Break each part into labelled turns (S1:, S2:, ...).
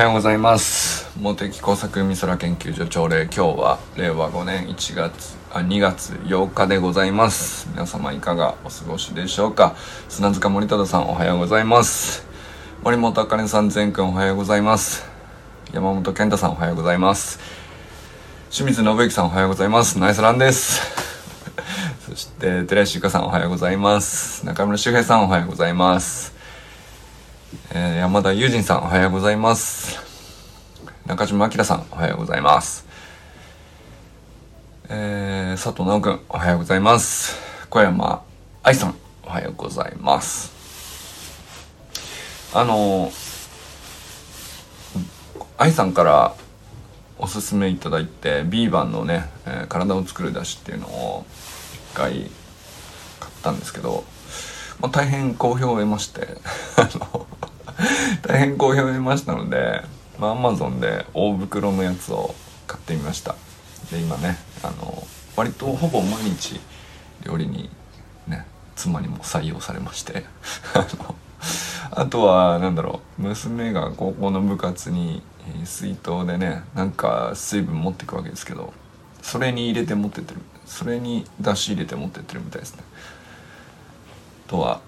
S1: はようございます。茂木工作美空研究所朝礼今日は令和5年1月あ2月8日でございます。皆様いかがお過ごしでしょうか。砂塚森忠さんおはようございます。森本あかねさん全くんおはようございます。山本健太さんおはようございます。清水信之さんおはようございます。ナイスランです。そして寺石ゆかさんおはようございます。中村修平さんおはようございます。えー、山田友人さんおはようございます。中島明さんおはようございます。えー、佐藤直くおはようございます。小山愛さんおはようございます。あの愛さんからおすすめいただいてビーバンのね、えー、体を作るだしっていうのを一回買ったんですけど、まあ、大変好評を得まして あの 大変好評を得ましたので、まあ、Amazon で大袋のやつを買ってみました。で今ねあの割とほぼ毎日料理にね妻にも採用されまして。あとは何だろう娘が高校の部活に水筒でねなんか水分持っていくわけですけどそれに入れて持ってってるそれに出し入れて持ってってるみたいですね。とは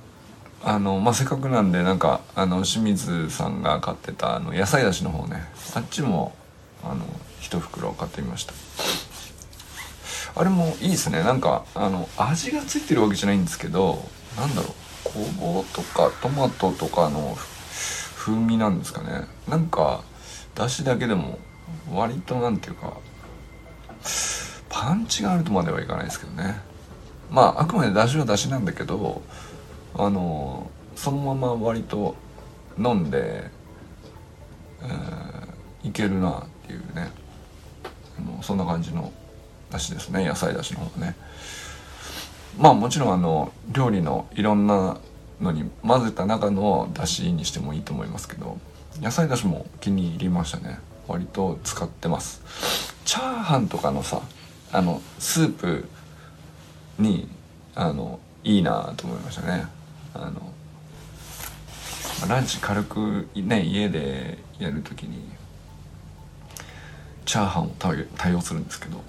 S1: あのまあ、せっかくなんでなんかあの清水さんが買ってたあの野菜だしの方ねあっちもあの一袋買ってみました。あれもいいですね。なんかあの味がついてるわけじゃないんですけどなんだろうごぼうとかトマトとかの風味なんですかね。なんかだしだけでも割となんていうかパンチがあるとまではいかないですけどね。まああくまでだしはだしなんだけどあのそのまま割と飲んで、えー、いけるなっていうね。あのそんな感じのだしですね。野菜だしの方がね。まあもちろんあの料理のいろんなのに混ぜた中のだしにしてもいいと思いますけど野菜だしも気に入りましたね。割と使ってます。チャーハンとかのさあのスープにあのいいなと思いましたね。あのランチ軽くね家でやる時にチャーハンを対応するんですけど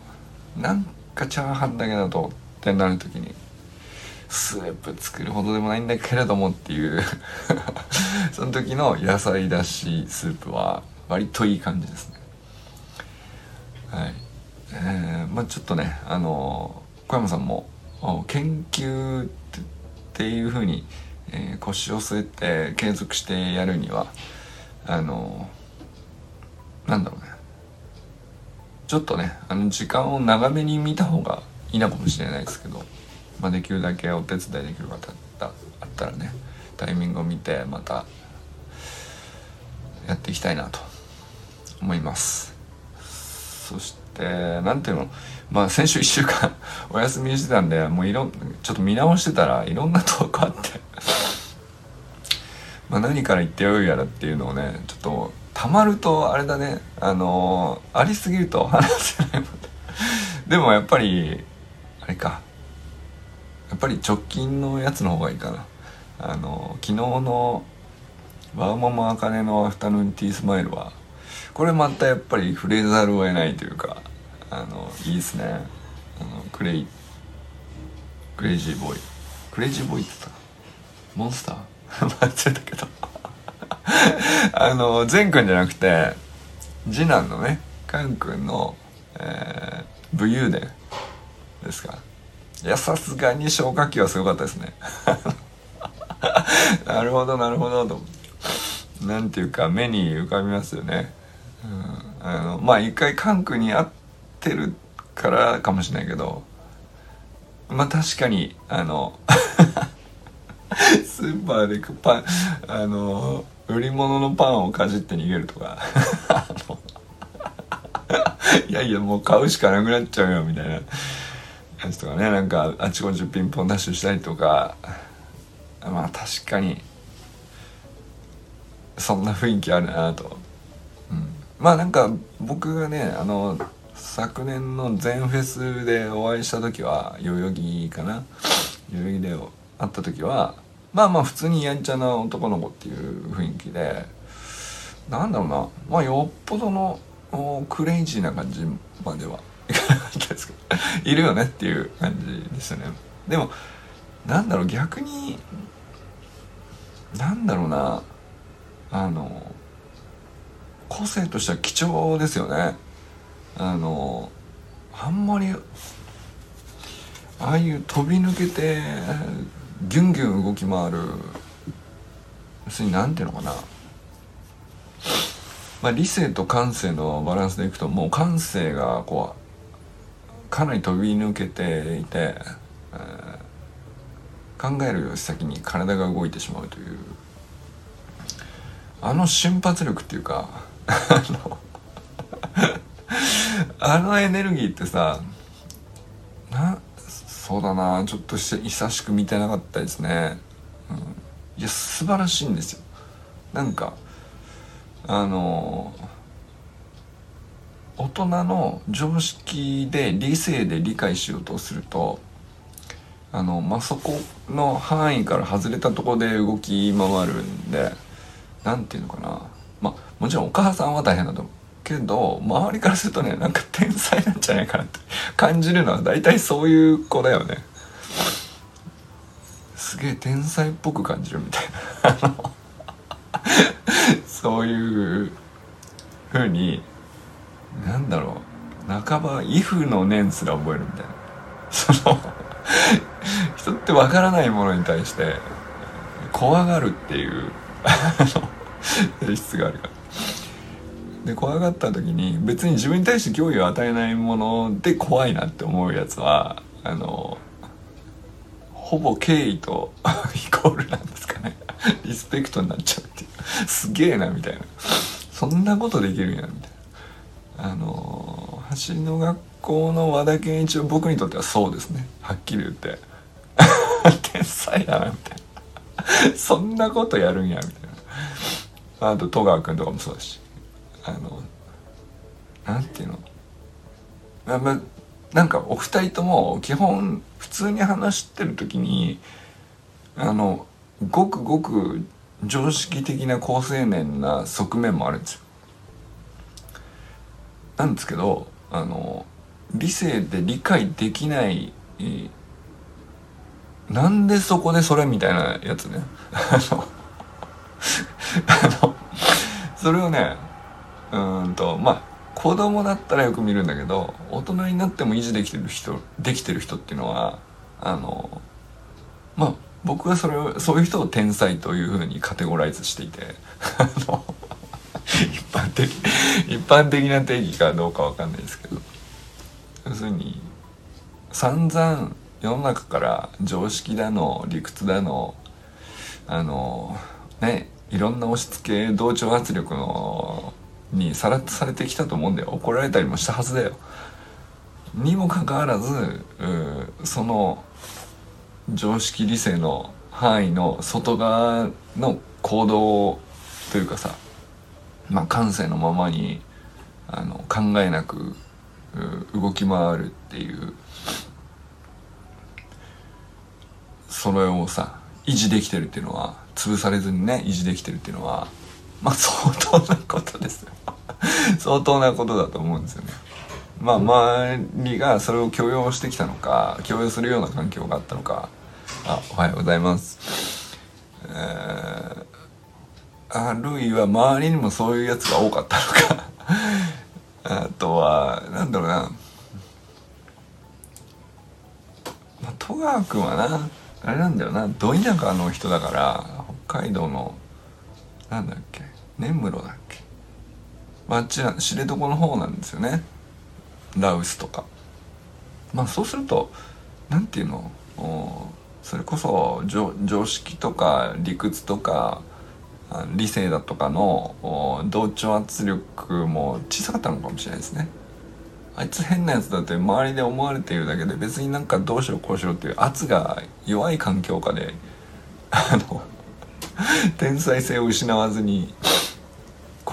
S1: なんかチャーハンだけだとってなる時にスープ作るほどでもないんだけれどもっていう その時の野菜だしスープは割といい感じですね。はい。えー、まあちょっとねあの小山さんも研究ってっていうふうに、えー、腰を据えて継続してやるにはあのなんだろうね。ちょっとねあの時間を長めに見た方がいいのかもしれないですけど、まあ、できるだけお手伝いできる方あったらねタイミングを見てまたやっていきたいなと思います。そして何ていうの？まあ先週1週間 お休みしてたんでもういろんちょっと見直してたらいろんなとこあって。まあ何から言ってよいやらっていうのをねちょっとたまるとあれだね。あのー、ありすぎると 話せないもんでもやっぱりあれか。やっぱり直近のやつの方がいいかな。あのー、昨日のワーママあかねのアフタヌーンティースマイルはこれまたやっぱり触れざるを得ないというか。あのいいですね。あのクレイクレイジーボーイ。クレイジーボーイって言ったモンスター？間違えたけど。あの善くんじゃなくて次男のねカン君の、えー、武勇伝ですか。いやさすがに消火器はすごかったですね。なるほどなるほどと。なんていうか目に浮かびますよね、うん、あのまあ一回カン君に会ってってるからかもしれないけどまあ確かにあの スーパーでパンあの売り物のパンをかじって逃げるとか いやいやもう買うしかなくなっちゃうよみたいなやつとかねなんかあちこちピンポンダッシュしたりとかまあ確かにそんな雰囲気あるなと、うん、まあなんか僕がねあの昨年の全フェスでお会いした時は代々木かな？代々木で会った時はまあまあ普通にやんちゃな男の子っていう雰囲気でなんだろうな。まあよっぽどのクレイジーな感じまでは いかなかったですけどいるよねっていう感じですよね。でもなんだろう逆になんだろうな。あの個性としては貴重ですよね。あのあんまりああいう飛び抜けてギュンギュン動き回る要するに何ていうのかな。まあ、理性と感性のバランスでいくともう感性がこうかなり飛び抜けていて、えー、考えるより先に体が動いてしまうという。あの瞬発力っていうか あの あのエネルギーってさなそうだなちょっと久しく見てなかったですね、うん、いや素晴らしいんですよ。なんかあの大人の常識で理性で理解しようとするとあのまあそこの範囲から外れたとこで動き回るんで何て言うのかな。まあもちろんお母さんは大変だと思う。けど周りからするとねなんか天才なんじゃないかなって。感じるのは大体そういう子だよね。すげえ天才っぽく感じるみたいな。そういうふうになんだろう。半ば「イフ」の念すら覚えるみたいな。その人ってわからないものに対して怖がるっていう性質があるから。で怖がった時に別に自分に対して脅威を与えないもので怖いなって思うやつはあのほぼ敬意と イコールなんですかね。リスペクトになっちゃうっていうすげえなみたいな。そんなことできるんやみたいな。あの走りの学校の和田健一は僕にとってはそうですね。はっきり言って。天才だなみたいな。そんなことやるんやみたいな。あと戸川君とかもそうだし。あのなんていうの？まあなんかお二人とも基本普通に話してる時にあのごくごく常識的な好青年な側面もあるんですよ。なんですけどあの理性で理解できない、えー、なんでそこでそれみたいなやつね。あのそれをねうんとまあ子供だったらよく見るんだけど大人になっても維持できてる人できてる人っていうのはあのまあ僕はそれをそういう人を天才というふうにカテゴライズしていて 一般的一般的な定義かどうかわかんないですけど要するに散々世の中から常識だの理屈だのあのねいろんな押し付け同調圧力のにさらっとされてきたと思うんだよ怒られたりもしたはずだよ。にもかかわらずその常識理性の範囲の外側の行動というかさまあ感性のままにあの考えなく動き回るっていうそれをさ維持できてるっていうのは潰されずにね維持できてるっていうのはまあ相当なことです 相当なことだと思うんですよね。まあ周りがそれを許容してきたのか許容するような環境があったのか。あおはようございます。えー、あるいは周りにもそういうやつが多かったのか。あとはなんだろうな、まあ、戸川君はなあれなんだよな。ど田舎の人だから北海道のなんだっけ。根室だっけ？あっち知床の方なんですよね。ラウスとか。まあそうすると何て言うの？それこそ常識とか理屈とか理性だとかの同調圧力も小さかったのかもしれないですね。あいつ変なやつだって周りで思われているだけで別になんかどうしろこうしろっていう圧が弱い環境下であの天才性を失わずに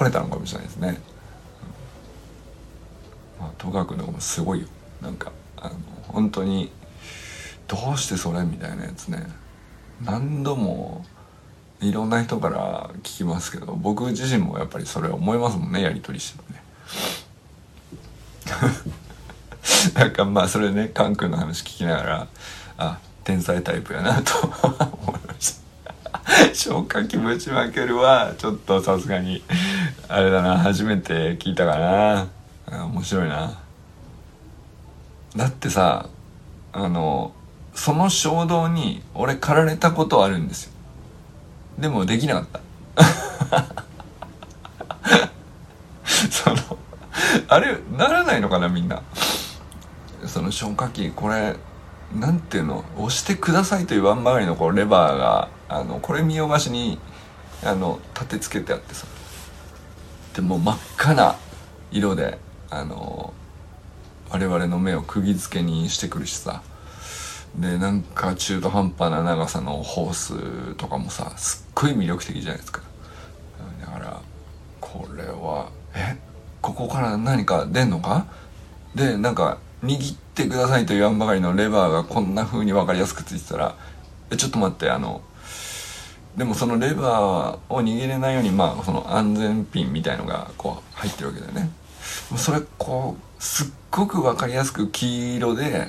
S1: 来れたのかもしれないですね。まあ、戸川君の方もすごいよ。なんかあの本当にどうしてそれみたいなやつね。何度もいろんな人から聞きますけど僕自身もやっぱりそれ思いますもんねやり取りしてね。なんかまあそれねカン君の話聞きながらあ天才タイプやなと消化器ぶちまけるはちょっとさすがにあれだな初めて聞いたかな。面白いな。だってさあのその衝動に俺駆られたことあるんですよ。でもできなかった。そのあれならないのかなみんな。その消火器これなんていうの？押してくださいと言わんばかりのこうレバーがあのこれ見よがしにあの立てつけてあってさ。でも真っ赤な色であの我々の目を釘付けにしてくるしさ。でなんか中途半端な長さのホースとかもさすっごい魅力的じゃないですか。だからこれはえ？ここから何か出んのか？でなんか握っててくださいと言わんばかりのレバーがこんな風に分かりやすくついてたらえちょっと待ってあのでもそのレバーを握れないようにまあその安全ピンみたいのがこう入ってるわけだよねそれこうすっごく分かりやすく黄色で、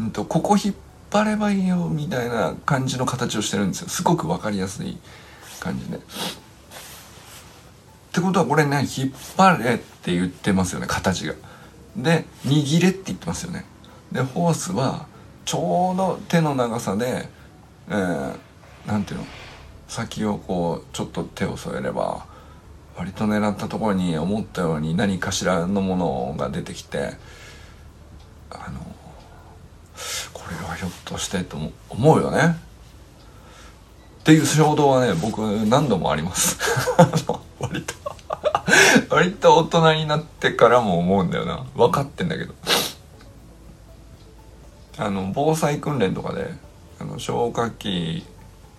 S1: うんと、ここ引っ張ればいいよみたいな感じの形をしてるんですよすごく分かりやすい感じで。ってことはこれね引っ張れって言ってますよね形が。で握れって言ってますよね。でホースはちょうど手の長さで、えー、ていうの？先をこうちょっと手を添えれば割と狙ったところに思ったように何かしらのものが出てきてあのこれはひょっとしてと思うよね。っていう衝動はね僕何度もあります。割と。割と大人になってからも思うんだよな。分かってんだけど。あの防災訓練とかであの消火器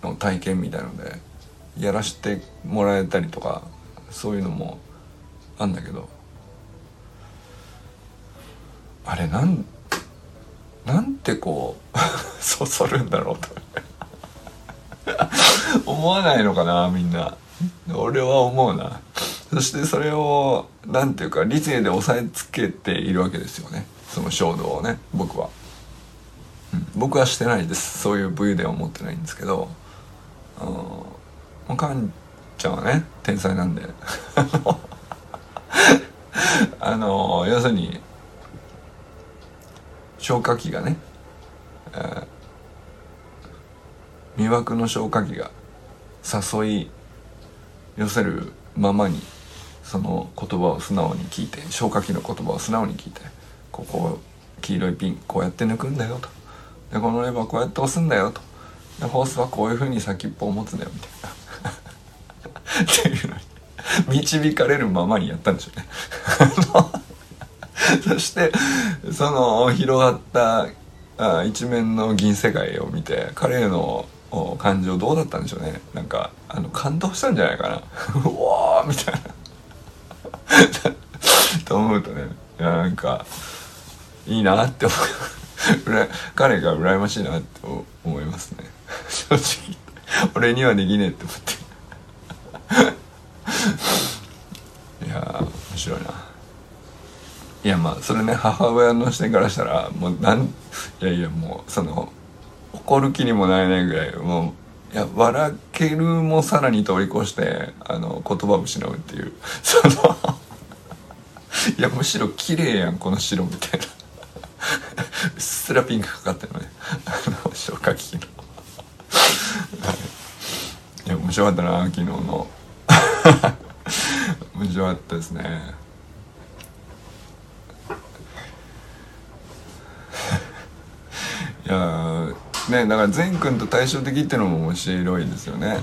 S1: の体験みたいのでやらしてもらえたりとかそういうのもあんだけど。あれなんなんてこう そそるんだろうと。思わないのかなみんな。俺は思うな。そしてそれを何ていうか理性で押さえつけているわけですよね。その衝動をね僕は、うん、僕はしてないです。そういう武勇伝を持ってないんですけどあのかんちゃんはね天才なんで。あの要するに消火器がね、えー、魅惑の消火器が誘い寄せるままにその言葉を素直に聞いて消火器の言葉を素直に聞いてここ黄色いピンこうやって抜くんだよと。でこのレバーこうやって押すんだよと。でホースはこういうふうに先っぽを持つんだよみたいな。っていうのに導かれるままにやったんでしょうね。そしてその広がったあ一面の銀世界を見て彼の感情どうだったんでしょうね。なんかあの感動したんじゃないかな。うわーみたいな。と思うとねいやなんかいいなって思う。彼が羨ましいなって思いますね。正直。俺にはできねえって思って。いや面白いな。いやまあそれね母親の視点からしたらもうなんいやいやもうその怒る気にもなれないぐらいもういや笑けるもさらに通り越してあの言葉を失うっていう。そのいやむしろ綺麗やんこの白みたいな。うっすらピンクかかってるのね。あの消火器の。いや面白かったな昨日の。面白かったですねいやねだから善くんと対照的っていうのも面白いですよね。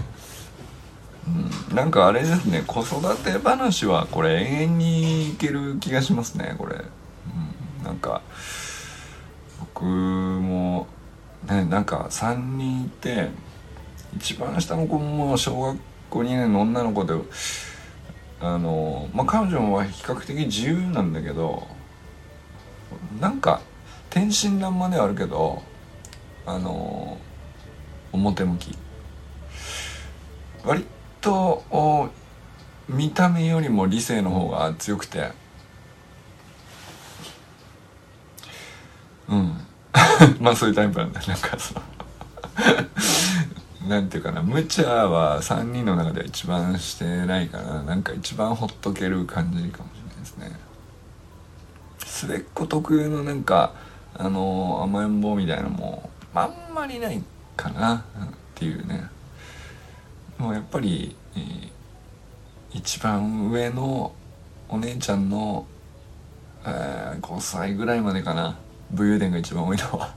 S1: うん、なんかあれですね子育て話はこれ永遠にいける気がしますねこれ、うん、なんか僕もねなんか3人いて一番下の子も小学校2年の女の子であのまあ彼女は比較的自由なんだけどなんか天真爛漫ではあるけどあの表向き。割と見た目よりも理性の方が強くて。うん。まあそういうタイプなんだ。なんかそのなんていうかな。無茶は3人の中では一番してないかな。なんか一番ほっとける感じかもしれないですね。末っ子特有のなんかあの甘えん坊みたいなのもあんまりないかなっていうね。もうやっぱり、えー、一番上のお姉ちゃんの、えー、5歳ぐらいまでかな。武勇伝が一番多いのは。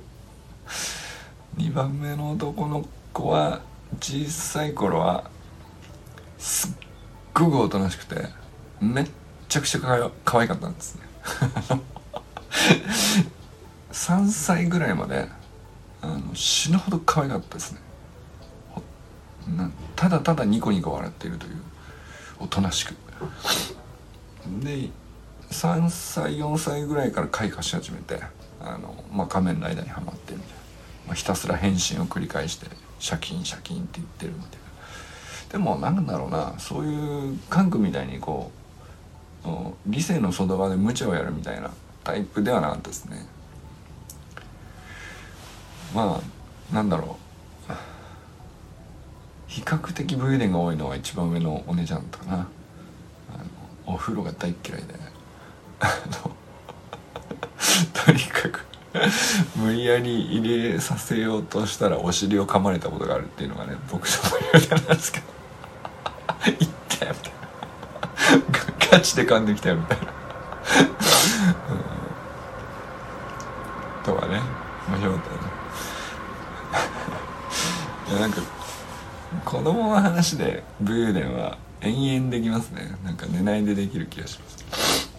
S1: 2番目の男の子は小さい頃はすっごくおとなしくてめっちゃくちゃかわ可愛かったんですね。3歳ぐらいまであの死ぬほど可愛かったですね。ただただニコニコ笑っているというおとなしく。で3歳4歳ぐらいから開花し始めてあの、まあ、仮面ライダーにはまってみたいな、まあ、ひたすら変身を繰り返してシャキンシャキンって言ってるみたいな。でもなんだろうなそういうカンクみたいにこう理性の外側で無茶をやるみたいなタイプではなかったですね。まあなんだろう。比較的武勇伝が多いのは一番上のお姉ちゃんとかな。お風呂が大嫌いで。とにかく無理やり入れさせようとしたらお尻を噛まれたことがあるっていうのがね僕の武勇伝なんですけど「いったよ」みたいな。ガチで噛んできたよみたいな、うん、とかね面白かったねいやなんか子供の話で武勇伝は延々できますね。なんか寝ないでできる気がします。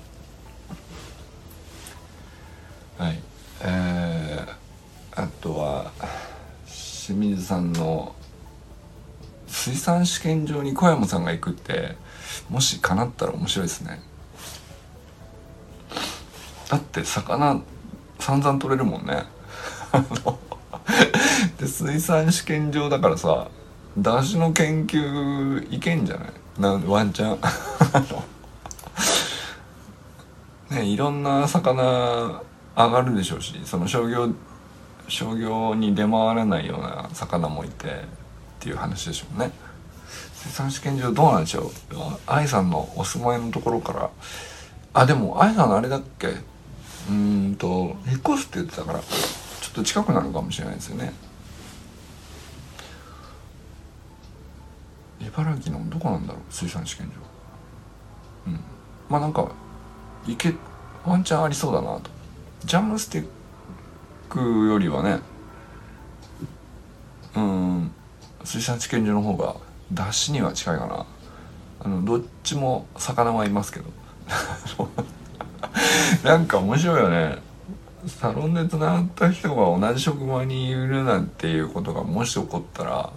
S1: はい。えー、あとは清水さんの水産試験場に小山さんが行くってもし叶ったら面白いですね。だって魚散々取れるもんね。で水産試験場だからさ出汁の研究いけんじゃない？なワンチャン？ねいろんな魚上がるでしょうしその商業商業に出回らないような魚もいてっていう話でしょうね。水産試験場どうなんでしょう？愛さんのお住まいのところから。あでも愛さんのあれだっけ？うんと引っ越すって言ってたからちょっと近くなるかもしれないですよね。茨城のどこなんだろう水産試験場。うん。まあなんか行けワンチャンありそうだなと。ジャムスティックよりはねうん水産試験場の方が出汁には近いかな。あのどっちも魚はいますけど。なんか面白いよね。サロンでつながった人が同じ職場にいるなんていうことがもし起こったら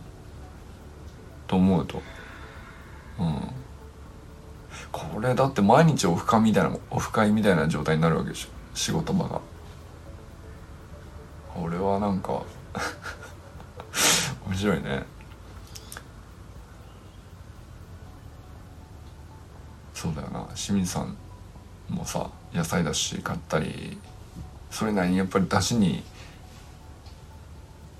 S1: と思うと。うん。これだって毎日オフ会みたいなオフ会みたいな状態になるわけでしょ。仕事場が。俺はなんか 面白いね。そうだよな。清水さんもさ野菜だし買ったりそれなりにやっぱりだしに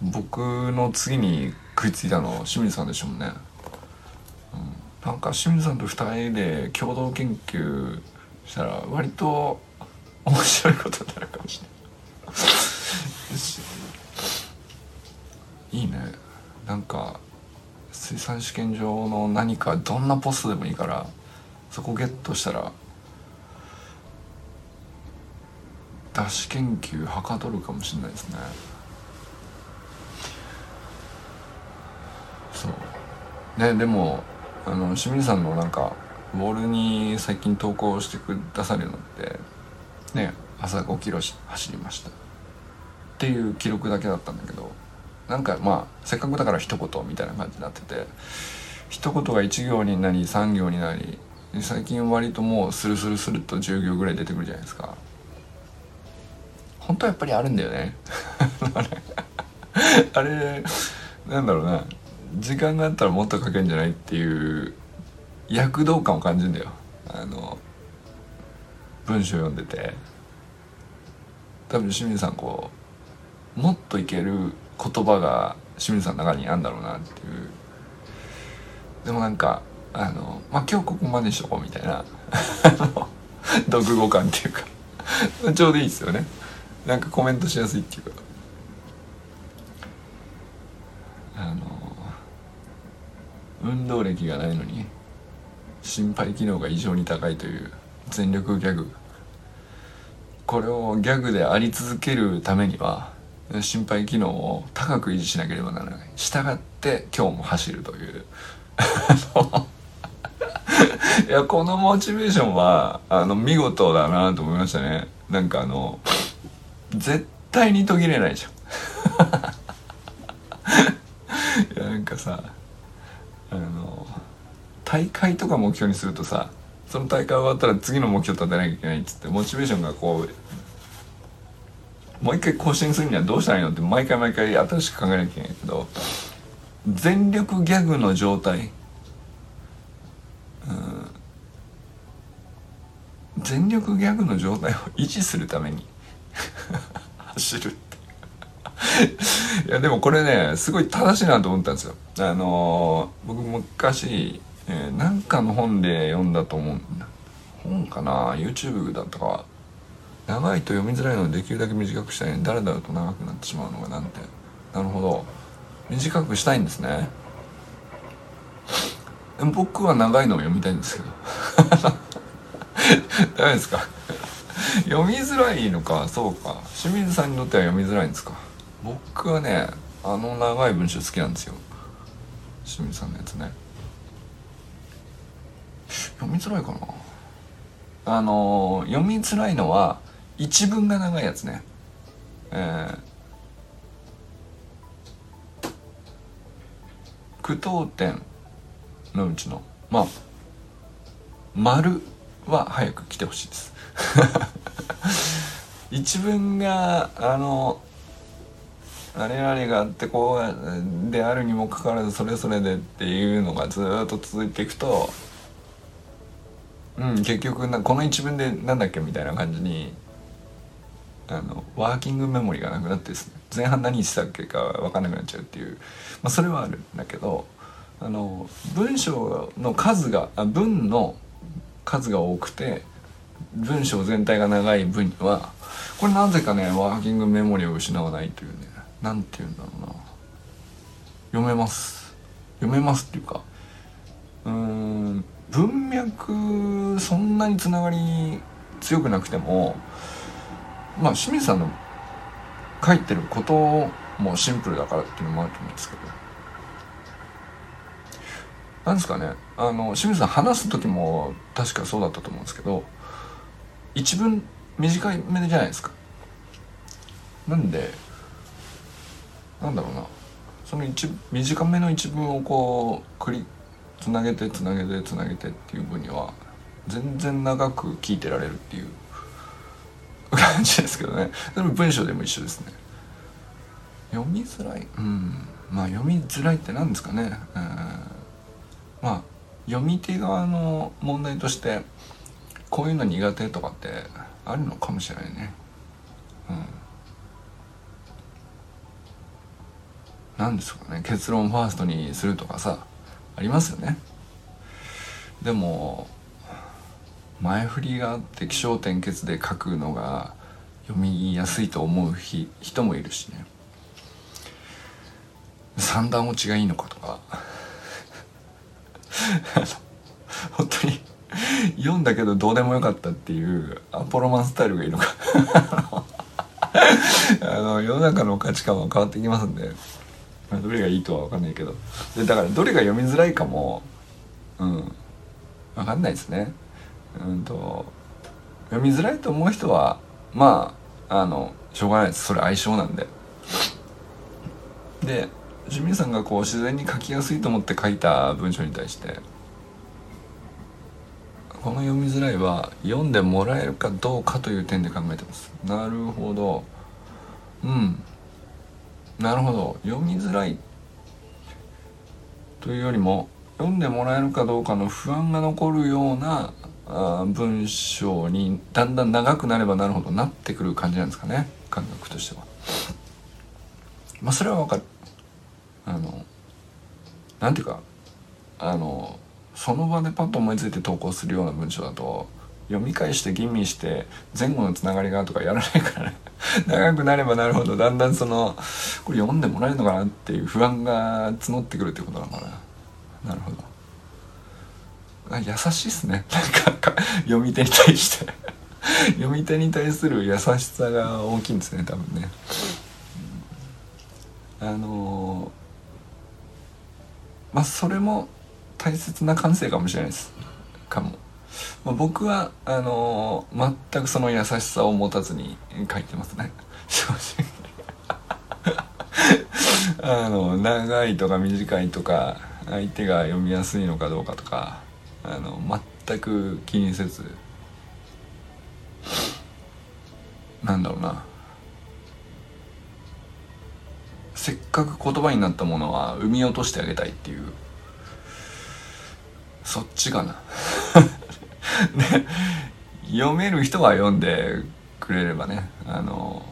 S1: 僕の次に食いついたの清水さんでしょうね、うん、なんか清水さんと2人で共同研究したら割と面白いことになるかもしれない。いいね。なんか水産試験場の何かどんなポストでもいいからそこゲットしたら出し研究はかどるかもしれないですねそうねでもあの清水さんのなんかウォールに最近投稿してくださるのってね朝5キロ走りました。っていう記録だけだったんだけどなんかまあせっかくだから一言みたいな感じになってて一言が1行になり3行になり最近割ともうスルスルスルと10行ぐらい出てくるじゃないですか。本当はやっぱりあるんだよね。あれなんだろうな。時間があったらもっと書けるんじゃないっていう躍動感を感じるんだよ。あの文章読んでて。多分清水さんこうもっといける言葉が清水さんの中にあるんだろうなっていう。でもなんかあのまあ今日ここまでにしとこうみたいな。読語感っていうか。ちょうどいいですよね。なんかコメントしやすいっていうかあの運動歴がないのに心肺機能が異常に高いという全力ギャグ。これをギャグであり続けるためには心肺機能を高く維持しなければならない。したがって今日も走るという。いやこのモチベーションはあの見事だなと思いましたね。なんかあの絶対に途切れないじゃん。いやなんかさ大会とか目標にするとさその大会終わったら次の目標立てなきゃいけないっつってモチベーションがこうもう一回更新するにはどうしたらいいのって毎回毎回新しく考えなきゃいけないけど全力ギャグの状態、全力ギャグの状態を維持するために 走るって。いやでもこれねすごい正しいなと思ったんですよ。あのー、僕昔、えー、なんかの本で読んだと思う本かな？YouTube だったか。長いと読みづらいのでできるだけ短くしたいだらだらと長くなってしまうのがなんて。なるほど。短くしたいんですね。でも僕は長いのを読みたいんですけど。ダメですか？読みづらいのか？そうか。清水さんにとっては読みづらいんですか？僕はねあの長い文章好きなんですよ。清水さんのやつね。読みづらいかな。あの読みづらいのは一文が長いやつね。えー、句読点のうちの。まあ丸は早く来てほしいです。一文があのあれあれがあってこうであるにもかかわらずそれぞれでっていうのがずっと続いていくとうん結局なこの一文でなんだっけみたいな感じにあのワーキングメモリがなくなってですね前半何してたっけか分かんなくなっちゃうっていう、まあ、それはあるんだけどあの文章の数があ文の数が多くて文章全体が長い文にはこれなぜかねワーキングメモリを失わないというね何て言うんだろうな。読めます。読めますっていうかうーん文脈そんなにつながり強くなくてもまあ清水さんの書いてることもシンプルだからっていうのもあると思うんですけど。なんですかね。あの清水さん話す時も確かそうだったと思うんですけど一文短いめじゃないですか。なんでなんだろうな。その一短めの一文をこう繰りつなげてつなげてつなげてっていう分には全然長く聞いてられるっていう感じですけどね。でも文章でも一緒ですね。読みづらい。うん。まあ読みづらいって何ですかね。うん。まあ読み手側の問題としてこういうの苦手とかってあるのかもしれないね。うん。何ですかね。結論ファーストにするとかさ。ありますよね。でも前振りがあって起承転結で書くのが読みやすいと思う人もいるしね。三段落ちがいいのかとか。本当に読んだけどどうでもよかったっていうアポロマンスタイルがいいのか。あの世の中の価値観は変わってきますんで。どれがいいとは分かんないけど。でだからどれが読みづらいかもうん。分かんないですね。うんと読みづらいと思う人はまああのしょうがないです。それ相性なんで。で清水さんがこう自然に書きやすいと思って書いた文章に対してこの読みづらいは読んでもらえるかどうかという点で考えてます。なるほど。うん。なるほど読みづらいというよりも読んでもらえるかどうかの不安が残るようなあ文章にだんだん長くなればなるほどなってくる感じなんですかね感覚としては。まあそれはわかる。あのなんていうかあのその場でパッと思いついて投稿するような文章だと読み返して吟味して前後のつながりがとかやらないからね。長くなればなるほどだんだんそのこれ読んでもらえるのかなっていう不安が募ってくるってことなのかな。なるほど。優しいっすね。なんか読み手に対して。読み手に対する優しさが大きいんですね多分ね、あの、まあそれも大切な感性かもしれないです。かも。まあ、僕はあのー、全くその優しさを持たずに書いてますね。正直。あの長いとか短いとか相手が読みやすいのかどうかとかあの全く気にせず。なんだろうな。せっかく言葉になったものは生み落としてあげたいっていう。そっちかな。で 読める人は読んでくれればねあの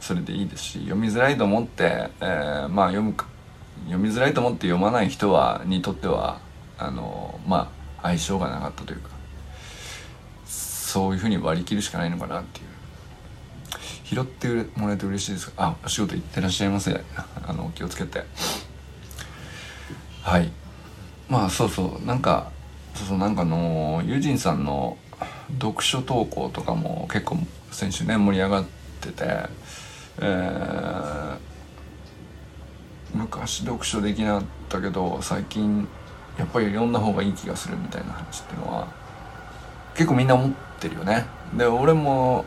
S1: それでいいですし読みづらいと思って、えー、まあ読む読みづらいと思って読まない人はにとってはあのまあ相性がなかったというかそういうふうに割り切るしかないのかなっていう。拾ってもらえて嬉しいですあお仕事行ってらっしゃいませあの気をつけて。はい。まあそうそう。なんかそうそうなんかのユージンさんの読書投稿とかも結構先週ね盛り上がってて、えー、昔読書できなかったけど最近やっぱり読んだ方がいい気がするみたいな話っていうのは結構みんな思ってるよね。で俺も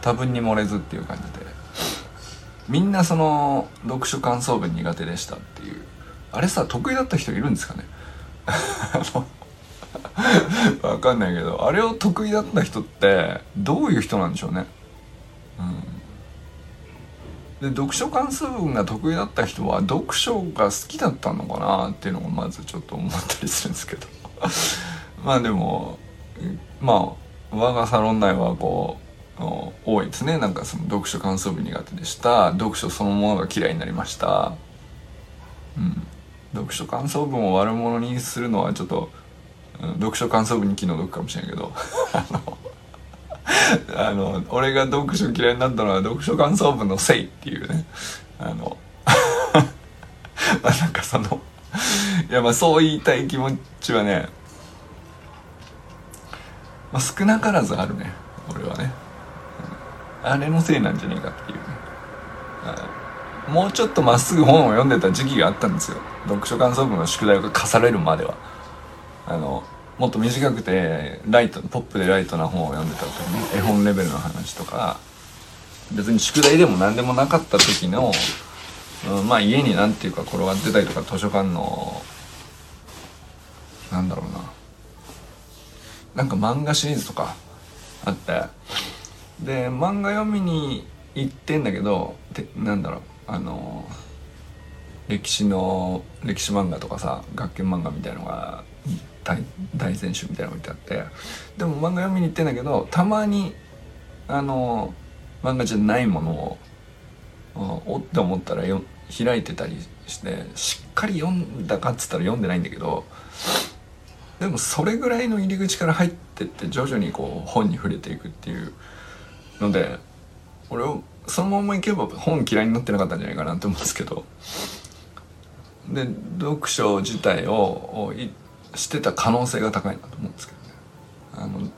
S1: 多分に漏れずっていう感じでみんなその読書感想文苦手でしたっていうあれさ得意だった人いるんですかね？わかんないけどあれを得意だった人ってどういう人なんでしょうね。うん。で読書関数文が得意だった人は読書が好きだったのかなっていうのがまずちょっと思ったりするんですけど。まあでもまあ我がサロン内はこう多いですね。なんかその読書感想文苦手でした。読書そのものが嫌いになりました。うん。読書感想文を悪者にするのはちょっと読書感想文に気の毒かもしれんけど。あのあの俺が読書嫌いになったのは読書感想文のせいっていうね。あの まあなんかそのいやまあそう言いたい気持ちはね、まあ、少なからずあるね。俺はね、うん、あれのせいなんじゃねえかっていうね。もうちょっとまっすぐ本を読んでた時期があったんですよ。読書感想文の宿題が課されるまでは。あのもっと短くてライトポップでライトな本を読んでた時に絵本レベルの話とか別に宿題でも何でもなかった時の、うん、まあ家に何ていうか転がってたりとか図書館のなんだろうな。なんか漫画シリーズとかあって。で漫画読みに行ってんだけどてなんだろうあの歴史の歴史漫画とかさ学研漫画みたいのが大大全集みたいなの置いてあってでも漫画読みに行ってんだけどたまにあの漫画じゃないものをおって思ったらよ開いてたりしてしっかり読んだかっつったら読んでないんだけどでもそれぐらいの入り口から入ってって徐々にこう本に触れていくっていうので俺をそのままいけば本嫌いになってなかったんじゃないかなって思うんですけど。で読書自体をしてた可能性が高いなと思うんですけどね。あの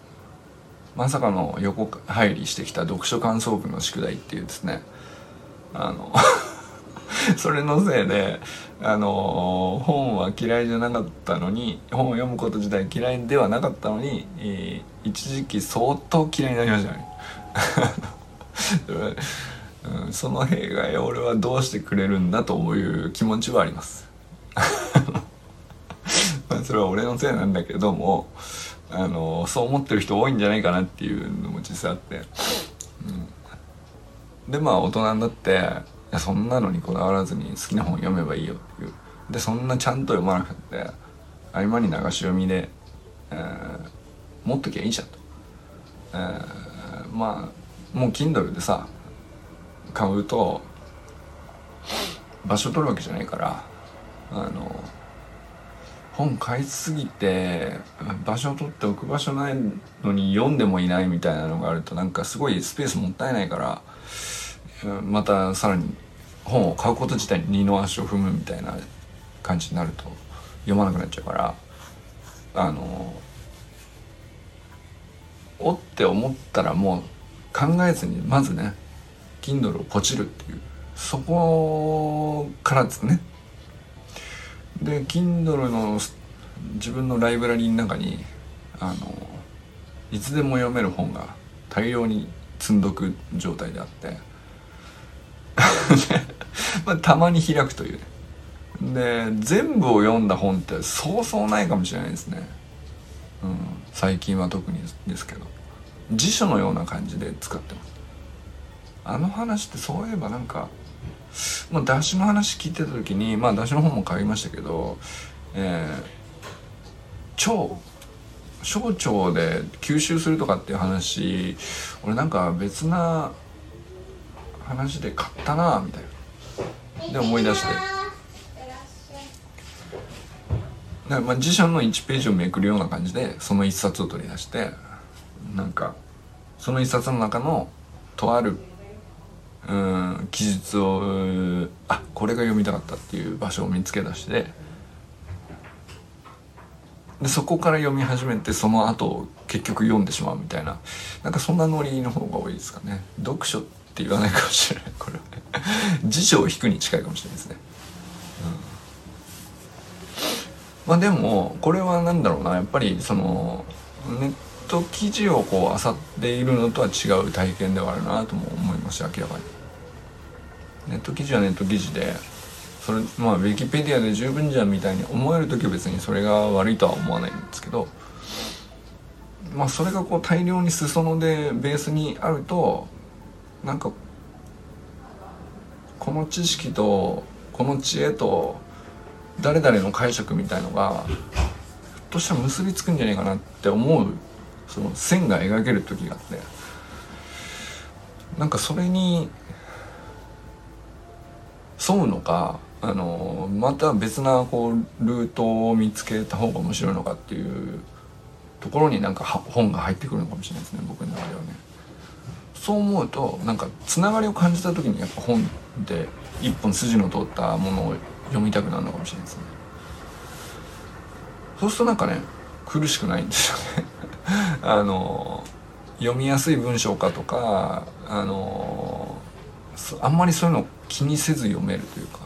S1: まさかの横入りしてきた読書感想文の宿題っていうですね。あの それのせいであの本は嫌いじゃなかったのに本を読むこと自体嫌いではなかったのに、えー、一時期相当嫌いになりましたね。うん、その弊害を俺はどうしてくれるんだという気持ちはあります。それは俺のせいなんだけどもあのそう思ってる人多いんじゃないかなっていうのも実際あって、うん、でまあ大人になっていやそんなのにこだわらずに好きな本読めばいいよっていう。でそんなちゃんと読まなくて合間に流し読みで、えー、持っときゃいいじゃんと、えー、まあもう Kindle でさ買うと場所取るわけじゃないからあの本買いすぎて場所を取って置く場所ないのに読んでもいないみたいなのがあるとなんかすごいスペースもったいないからまたさらに本を買うこと自体に二の足を踏むみたいな感じになると読まなくなっちゃうからあのおって思ったらもう考えずにまずね Kindle をポチるっていうそこからですね。で Kindle の自分のライブラリーの中にあのいつでも読める本が大量に積んどく状態であって まあ、たまに開くという。ねで全部を読んだ本ってそうそうないかもしれないですね、うん、最近は特にですけど。辞書のような感じで使ってます。あの話ってそういえばなんかまあ、出汁の話聞いてた時にまあ出汁の本も買いましたけど、えー、腸小腸で吸収するとかっていう話俺なんか別な話で買ったなみたいな。で思い出して。だまあ辞書の1ページをめくるような感じでその1冊を取り出してなんかその1冊の中のとあるうん記述をあこれが読みたかったっていう場所を見つけ出してでそこから読み始めてその後結局読んでしまうみたいななんかそんなノリの方が多いですかね。読書って言わないかもしれない。これは辞書を引くに近いかもしれないですね、うん、まあでもこれは何だろうな。やっぱりそのネット記事をこう漁っているのとは違う体験ではあるなとも思います明らかに。ネット記事はネット記事でそれまあウィキペディアで十分じゃんみたいに思える時は別にそれが悪いとは思わないんですけどまあそれがこう大量に裾野でベースにあるとなんかこの知識とこの知恵と誰々の解釈みたいのがひょっとしたら結びつくんじゃないかなって思うその線が描ける時があってなんかそれに沿うのかあのまた別なこうルートを見つけた方が面白いのかっていうところになんか本が入ってくるのかもしれないですね僕の中ではね。そう思うとなんかつながりを感じた時にやっぱ本で一本筋の通ったものを読みたくなるのかもしれないですね。そうするとなんかね苦しくないんですよね あの読みやすい文章かとかあのあんまりそういうの気にせず読めるというか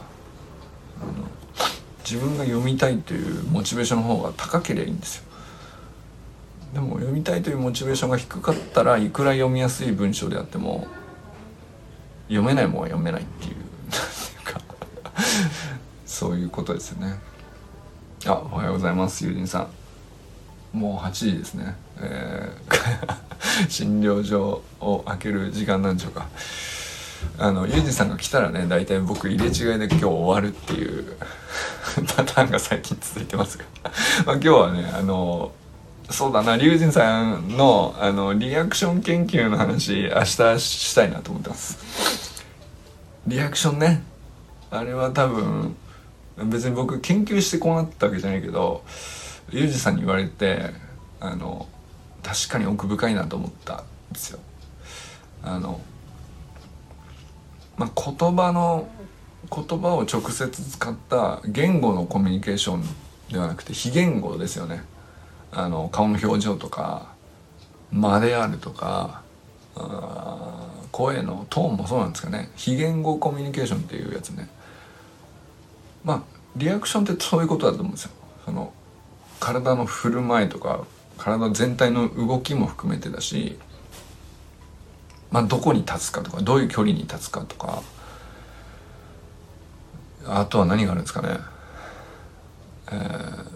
S1: 自分が読みたいというモチベーションの方が高ければいいんですよ。でも読みたいというモチベーションが低かったらいくら読みやすい文章であっても読めないもんは読めないっていうそういうことですよね。あおはようございます友人さん。もう8時ですね、えー、診療所を開ける時間なんでしょうか。あのユージさんが来たらね大体僕入れ違いで今日終わるっていう パターンが最近続いてますがまあ今日はねあのそうだなリュウジンさんのあのリアクション研究の話明日したいなと思ってます。リアクションね。あれは多分別に僕研究してこうなったわけじゃないけどユージさんに言われてあの確かに奥深いなと思ったんですよ。あのまあ、言葉の言葉を直接使った言語のコミュニケーションではなくて非言語ですよね。あの顔の表情とか間であるとか声のトーンもそうなんですかね。非言語コミュニケーションっていうやつね。まあリアクションってそういうことだと思うんですよ。その体の振る舞いとか体全体の動きも含めてだしまあ、どこに立つかとかどういう距離に立つかとかあとは何があるんですかね、えー、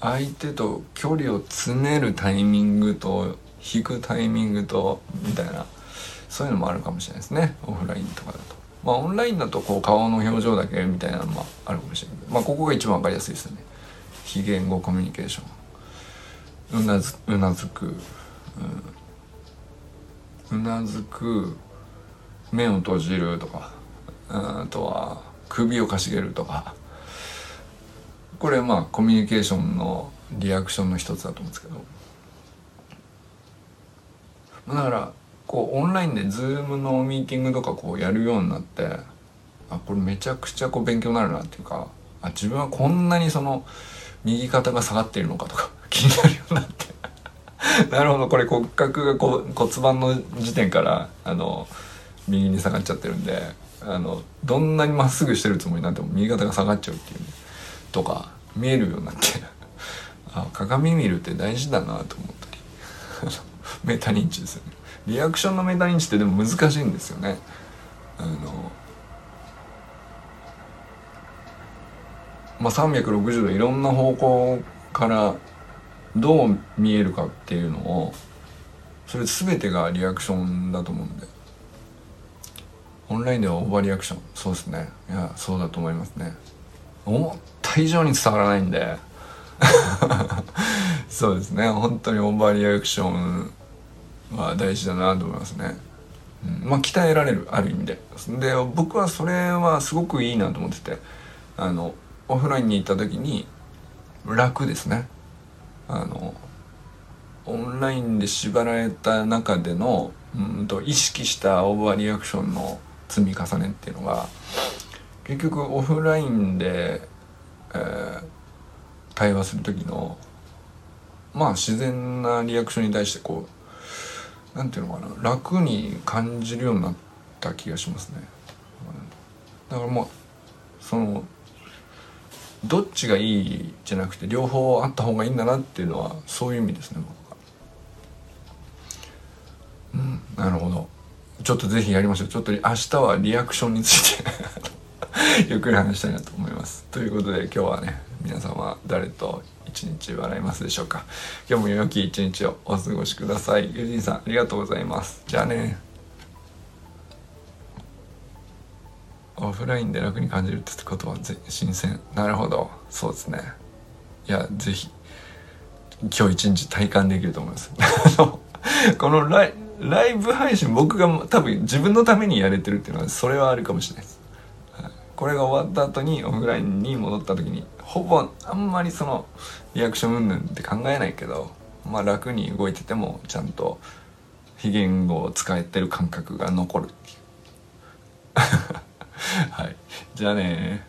S1: 相手と距離を詰めるタイミングと引くタイミングとみたいなそういうのもあるかもしれないですねオフラインとかだと。まあオンラインだとこう顔の表情だけみたいなのもあるかもしれない。まあここが一番わかりやすいですよね。非言語コミュニケーション。うなずうなずく、う、なずく。目を閉じるとか。あとは首をかしげるとか。これまあコミュニケーションのリアクションの一つだと思うんですけど。だからこうオンラインで Zoom のミーティングとかこうやるようになってあこれめちゃくちゃこう勉強になるなっていうかあ自分はこんなにその右肩が下がっているのかとか 気になるようになって。なるほどこれ骨格がこう骨盤の時点からあの右に下がっちゃってるんであのどんなにまっすぐしてるつもりになっても右肩が下がっちゃうっていう、ね、とか見えるようになって。あ鏡見るって大事だなと思ったり。メタ認知ですよね。リアクションのメタ認知ってでも難しいんですよね。あのまあ360度いろんな方向からどう見えるかっていうのをそれ全てがリアクションだと思うんで。オンラインではオーバーリアクション。そうですね。いやそうだと思いますね。思った以上に伝わらないんで。そうですね。本当にオーバーリアクションは大事だなと思いますね、うん、まあ鍛えられるある意味で。で僕はそれはすごくいいなと思ってて。あのオフラインに行った時に楽ですね。あのオンラインで縛られた中でのうんと意識したオーバーリアクションの積み重ねっていうのが結局オフラインで、えー、対話する時のまあ自然なリアクションに対してこうなんていうのかな楽に感じるようになった気がしますね。だからもうそのどっちがいいじゃなくて両方あった方がいいんだなっていうのはそういう意味ですね僕は。うんなるほどちょっとぜひやりましょうちょっと明日はリアクションについて ゆっくり話したいなと思いますということで今日はね皆様誰と一日笑いますでしょうか？今日も良き一日をお過ごしください。ユジンさんありがとうございます。じゃあね。オフラインで楽に感じるってことは新鮮。なるほど。そうですね。いやぜひ今日一日体感できると思います。このライライブ配信僕が多分自分のためにやれてるっていうのはそれはあるかもしれないです、これが終わった後にオフラインに戻った時にほぼあんまりそのリアクション云々って考えないけどまあ楽に動いててもちゃんと非言語を使えてる感覚が残るっていう。はい。じゃあね